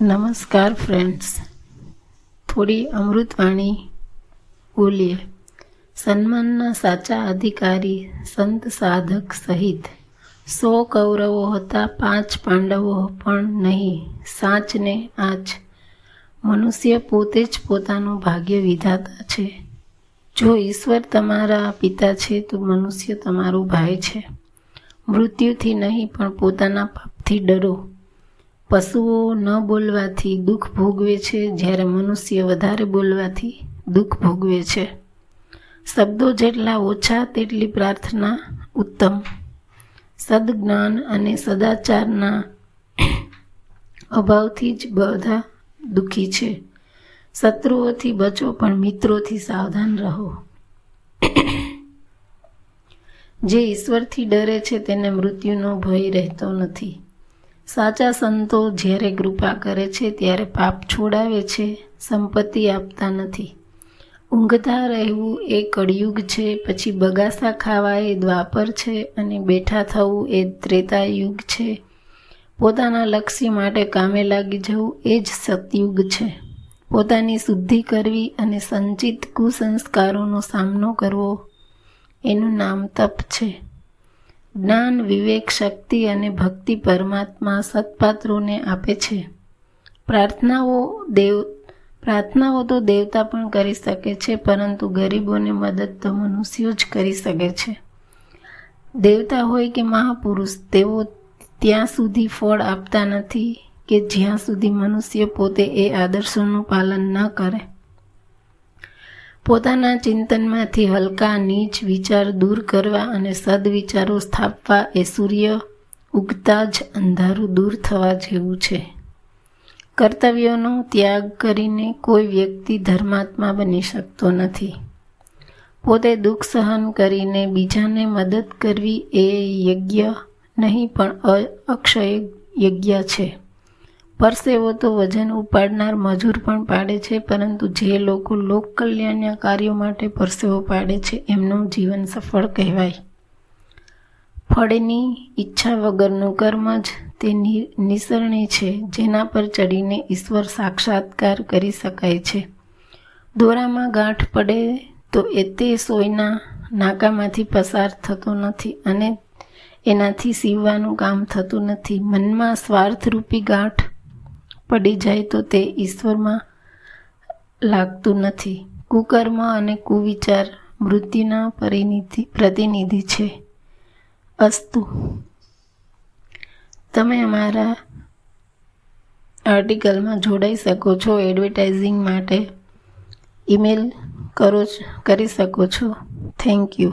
નમસ્કાર ફ્રેન્ડ્સ થોડી અમૃતવાણી બોલીએ. સન્માનના સાચા અધિકારી, સંત સાધક સહિત સો કૌરવો હતા, પાંચ પાંડવો પણ નહીં. સાચને આચ મનુષ્ય પોતે જ પોતાનું ભાગ્ય વિધાતા છે. જો ઈશ્વર તમારા પિતા છે, તો મનુષ્ય તમારો ભાઈ છે. મૃત્યુથી નહીં, પણ પોતાના પાપથી ડરો. પશુઓ ન બોલવાથી દુઃખ ભોગવે છે, જ્યારે મનુષ્ય વધારે બોલવાથી દુઃખ ભોગવે છે. શબ્દો જેટલા ઓછા, તેટલી પ્રાર્થના ઉત્તમ. સદજ્ઞાન અને સદાચારના અભાવથી જ બધા દુઃખી છે. શત્રુઓથી બચો, પણ મિત્રોથી સાવધાન રહો. જે ઈશ્વરથી ડરે છે તેને મૃત્યુનો ભય રહેતો નથી. સાચા સંતો જ્યારે કૃપા કરે છે ત્યારે પાપ છોડાવે છે, સંપત્તિ આપતા નથી. ઊંઘતા રહેવું એ કળિયુગ છે, પછી બગાસા ખાવા એ દ્વાપર છે અને બેઠા થવું એ ત્રેતા યુગ છે. પોતાના લક્ષ્ય માટે કામે લાગી જવું એ જ સતયુગ છે. પોતાની શુદ્ધિ કરવી અને સંચિત કુસંસ્કારોનો સામનો કરવો એનું નામ તપ છે. જ્ઞાન, વિવેક, શક્તિ અને ભક્તિ પરમાત્મા સત્પાત્રોને આપે છે. પ્રાર્થનાઓ દેવ, પ્રાર્થનાઓ તો દેવતા પણ કરી શકે છે, પરંતુ ગરીબોને મદદ તો મનુષ્યો જ કરી શકે છે. દેવતા હોય કે મહાપુરુષ, તેઓ ત્યાં સુધી ફળ આપતા નથી કે જ્યાં સુધી મનુષ્ય પોતે એ આદર્શોનું પાલન ન કરે. પોતાના ચિંતનમાંથી હલકા નીચ વિચાર દૂર કરવા અને સદવિચારો સ્થાપવા એ સૂર્ય ઉગતા જ અંધારું દૂર થવા જેવું છે. કર્તવ્યોનો ત્યાગ કરીને કોઈ વ્યક્તિ ધર્માત્મા બની શકતો નથી. પોતે દુઃખ સહન કરીને બીજાને મદદ કરવી એ યજ્ઞ નહીં પણ અક્ષય યજ્ઞ છે. પરસેવો તો વજન ઉપાડનાર મજૂર પણ પાડે છે, પરંતુ જે લોકો લોક કલ્યાણના કાર્યો માટે પરસેવો પાડે છે, એમનું જીવન સફળ કહેવાય. ફળની ઈચ્છા વગરનું કર્મ જ તે નિસરણી છે, જેના પર ચડીને ઈશ્વર સાક્ષાત્કાર કરી શકાય છે. દોરામાં ગાંઠ પડે તો એ તે સોયના નાકામાંથી પસાર થતો નથી અને એનાથી સીવવાનું કામ થતું નથી. મનમાં સ્વાર્થરૂપી ગાંઠ પડી જાય તો તે ઈશ્વરમાં લાગતું નથી. કુકર્મ અને કુવિચાર મૃત્યુના પરિનિધિ, પ્રતિનિધિ છે. અસ્તુ. તમે અમારા આર્ટિકલમાં જોડાઈ શકો છો, એડવર્ટાઇઝિંગ માટે ઈમેલ કરો, કરી શકો છો. Thank you.